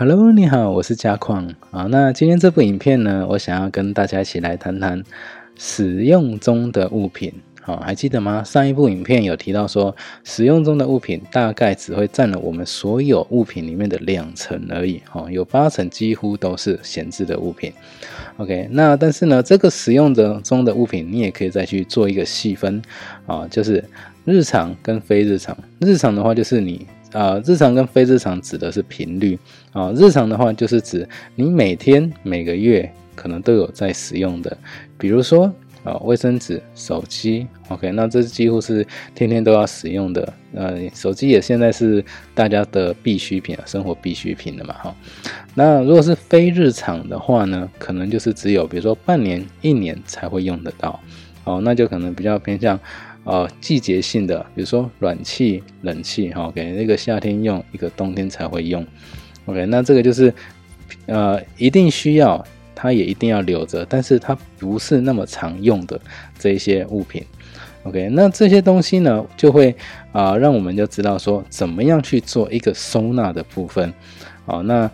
Hello，你好，我是嘉矿啊。那今天这部影片呢，我想要跟大家一起来谈谈使用中的物品。好，还记得吗？上一部影片有提到说，使用中的物品大概只会占了我们所有物品里面的两成而已。哦，有八成几乎都是闲置的物品。OK，那但是呢，这个使用的中的物品，你也可以再去做一个细分啊，就是日常跟非日常。日常的话，就是你。啊，日常跟非日常指的是频率啊。日常的话，就是指你每天、每个月可能都有在使用的，比如说啊，卫生纸、手机。OK，那这几乎是天天都要使用的。呃，手机也现在是大家的必需品啊，生活必需品了嘛。哈，那如果是非日常的话呢，可能就是只有比如说半年、一年才会用得到。哦，那就可能比较偏向。呃，季节性的，比如说暖气、冷气，哈，OK，那个夏天用，一个冬天才会用，OK，那这个就是，呃，一定需要，它也一定要留着，但是它不是那么常用的这一些物品，OK，那这些东西呢，就会啊，让我们就知道说，怎么样去做一个收纳的部分，好，那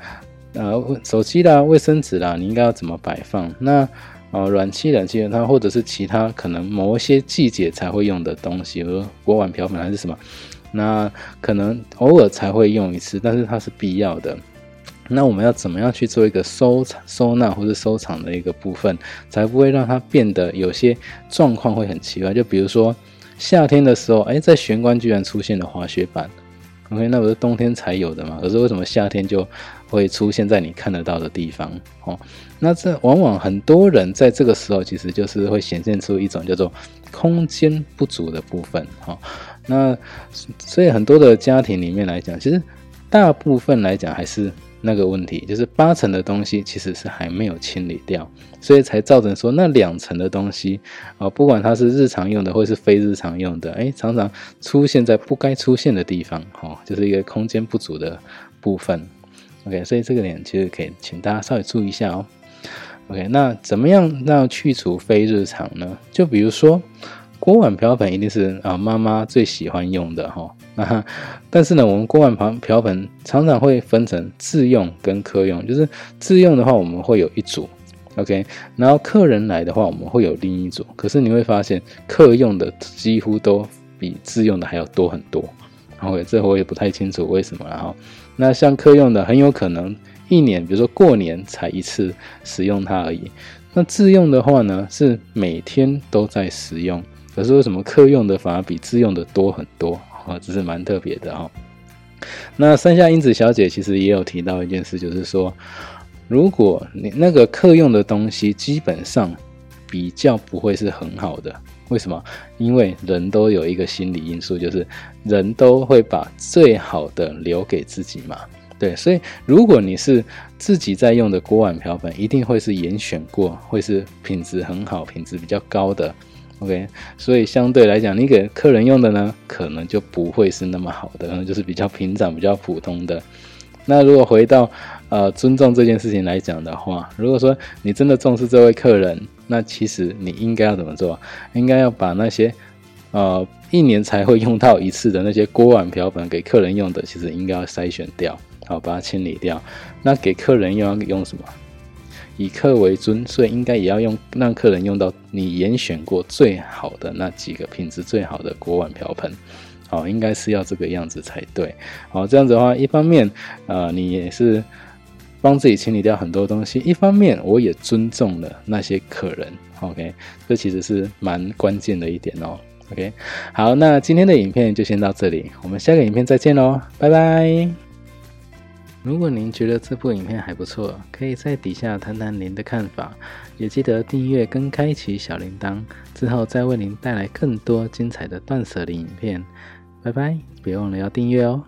呃，手机啦、卫生纸啦，你应该要怎么摆放？那哦，暖气、冷气它或者是其他可能某一些季节才会用的东西，比如锅碗瓢盆还是什么，那可能偶尔才会用一次，但是它是必要的。那我们要怎么样去做一个收藏、收纳或者收藏的一个部分，才不会让它变得有些状况会很奇怪？就比如说夏天的时候，哎，在玄关居然出现了滑雪板。OK，那不是冬天才有的嘛？可是为什么夏天就会出现在你看得到的地方？哦，那这往往很多人在这个时候，其实就是会显现出一种叫做空间不足的部分。哈，那所以很多的家庭里面来讲，其实大部分来讲还是。那个问题就是八成的东西其实是还没有清理掉，所以才造成说那两层的东西啊，不管它是日常用的或是非日常用的，哎，常常出现在不该出现的地方，哈，就是一个空间不足的部分。OK，所以这个点其实可以请大家稍微注意一下哦。OK，那怎么样让去除非日常呢？就比如说。锅碗瓢盆一定是啊妈妈最喜欢用的哈，那但是呢，我们锅碗瓢瓢盆常常会分成自用跟客用，就是自用的话我们会有一组，OK，然后客人来的话我们会有另一组，可是你会发现客用的几乎都比自用的还要多很多，OK，这我也不太清楚为什么了哈。那像客用的很有可能一年，比如说过年才一次使用它而已，那自用的话呢是每天都在使用。可是为什么客用的反而比自用的多很多啊？这是蛮特别的哈。那山下英子小姐其实也有提到一件事，就是说，如果你那个客用的东西基本上比较不会是很好的，为什么？因为人都有一个心理因素，就是人都会把最好的留给自己嘛。对，所以如果你是自己在用的锅碗瓢盆，一定会是严选过，会是品质很好、品质比较高的。OK，所以相对来讲，你给客人用的呢，可能就不会是那么好的，可 能就是比较平常、比较普通的。那如果回到呃尊重这件事情来讲的话，如果说你真的重视这位客人，那其实你应该要怎么做？应该要把那些呃一年才会用到一次的那些锅碗瓢盆给客人用的，其实应该要筛选掉，好把它清理掉。那给客人用要用什么？以客为尊，所以应该也要用让客人用到你严选过最好的那几个品质最好的锅碗瓢盆，好，应该是要这个样子才对。好，这样子的话，一方面，呃，你也是帮自己清理掉很多东西；一方面，我也尊重了那些客人。OK，这其实是蛮关键的一点哦。OK，好，那今天的影片就先到这里，我们下个影片再见喽，拜拜。如果您觉得这部影片还不错，可以在底下谈谈您的看法，也记得订阅跟开启小铃铛，之后再为您带来更多精彩的断舍离影片。拜拜，别忘了要订阅哦。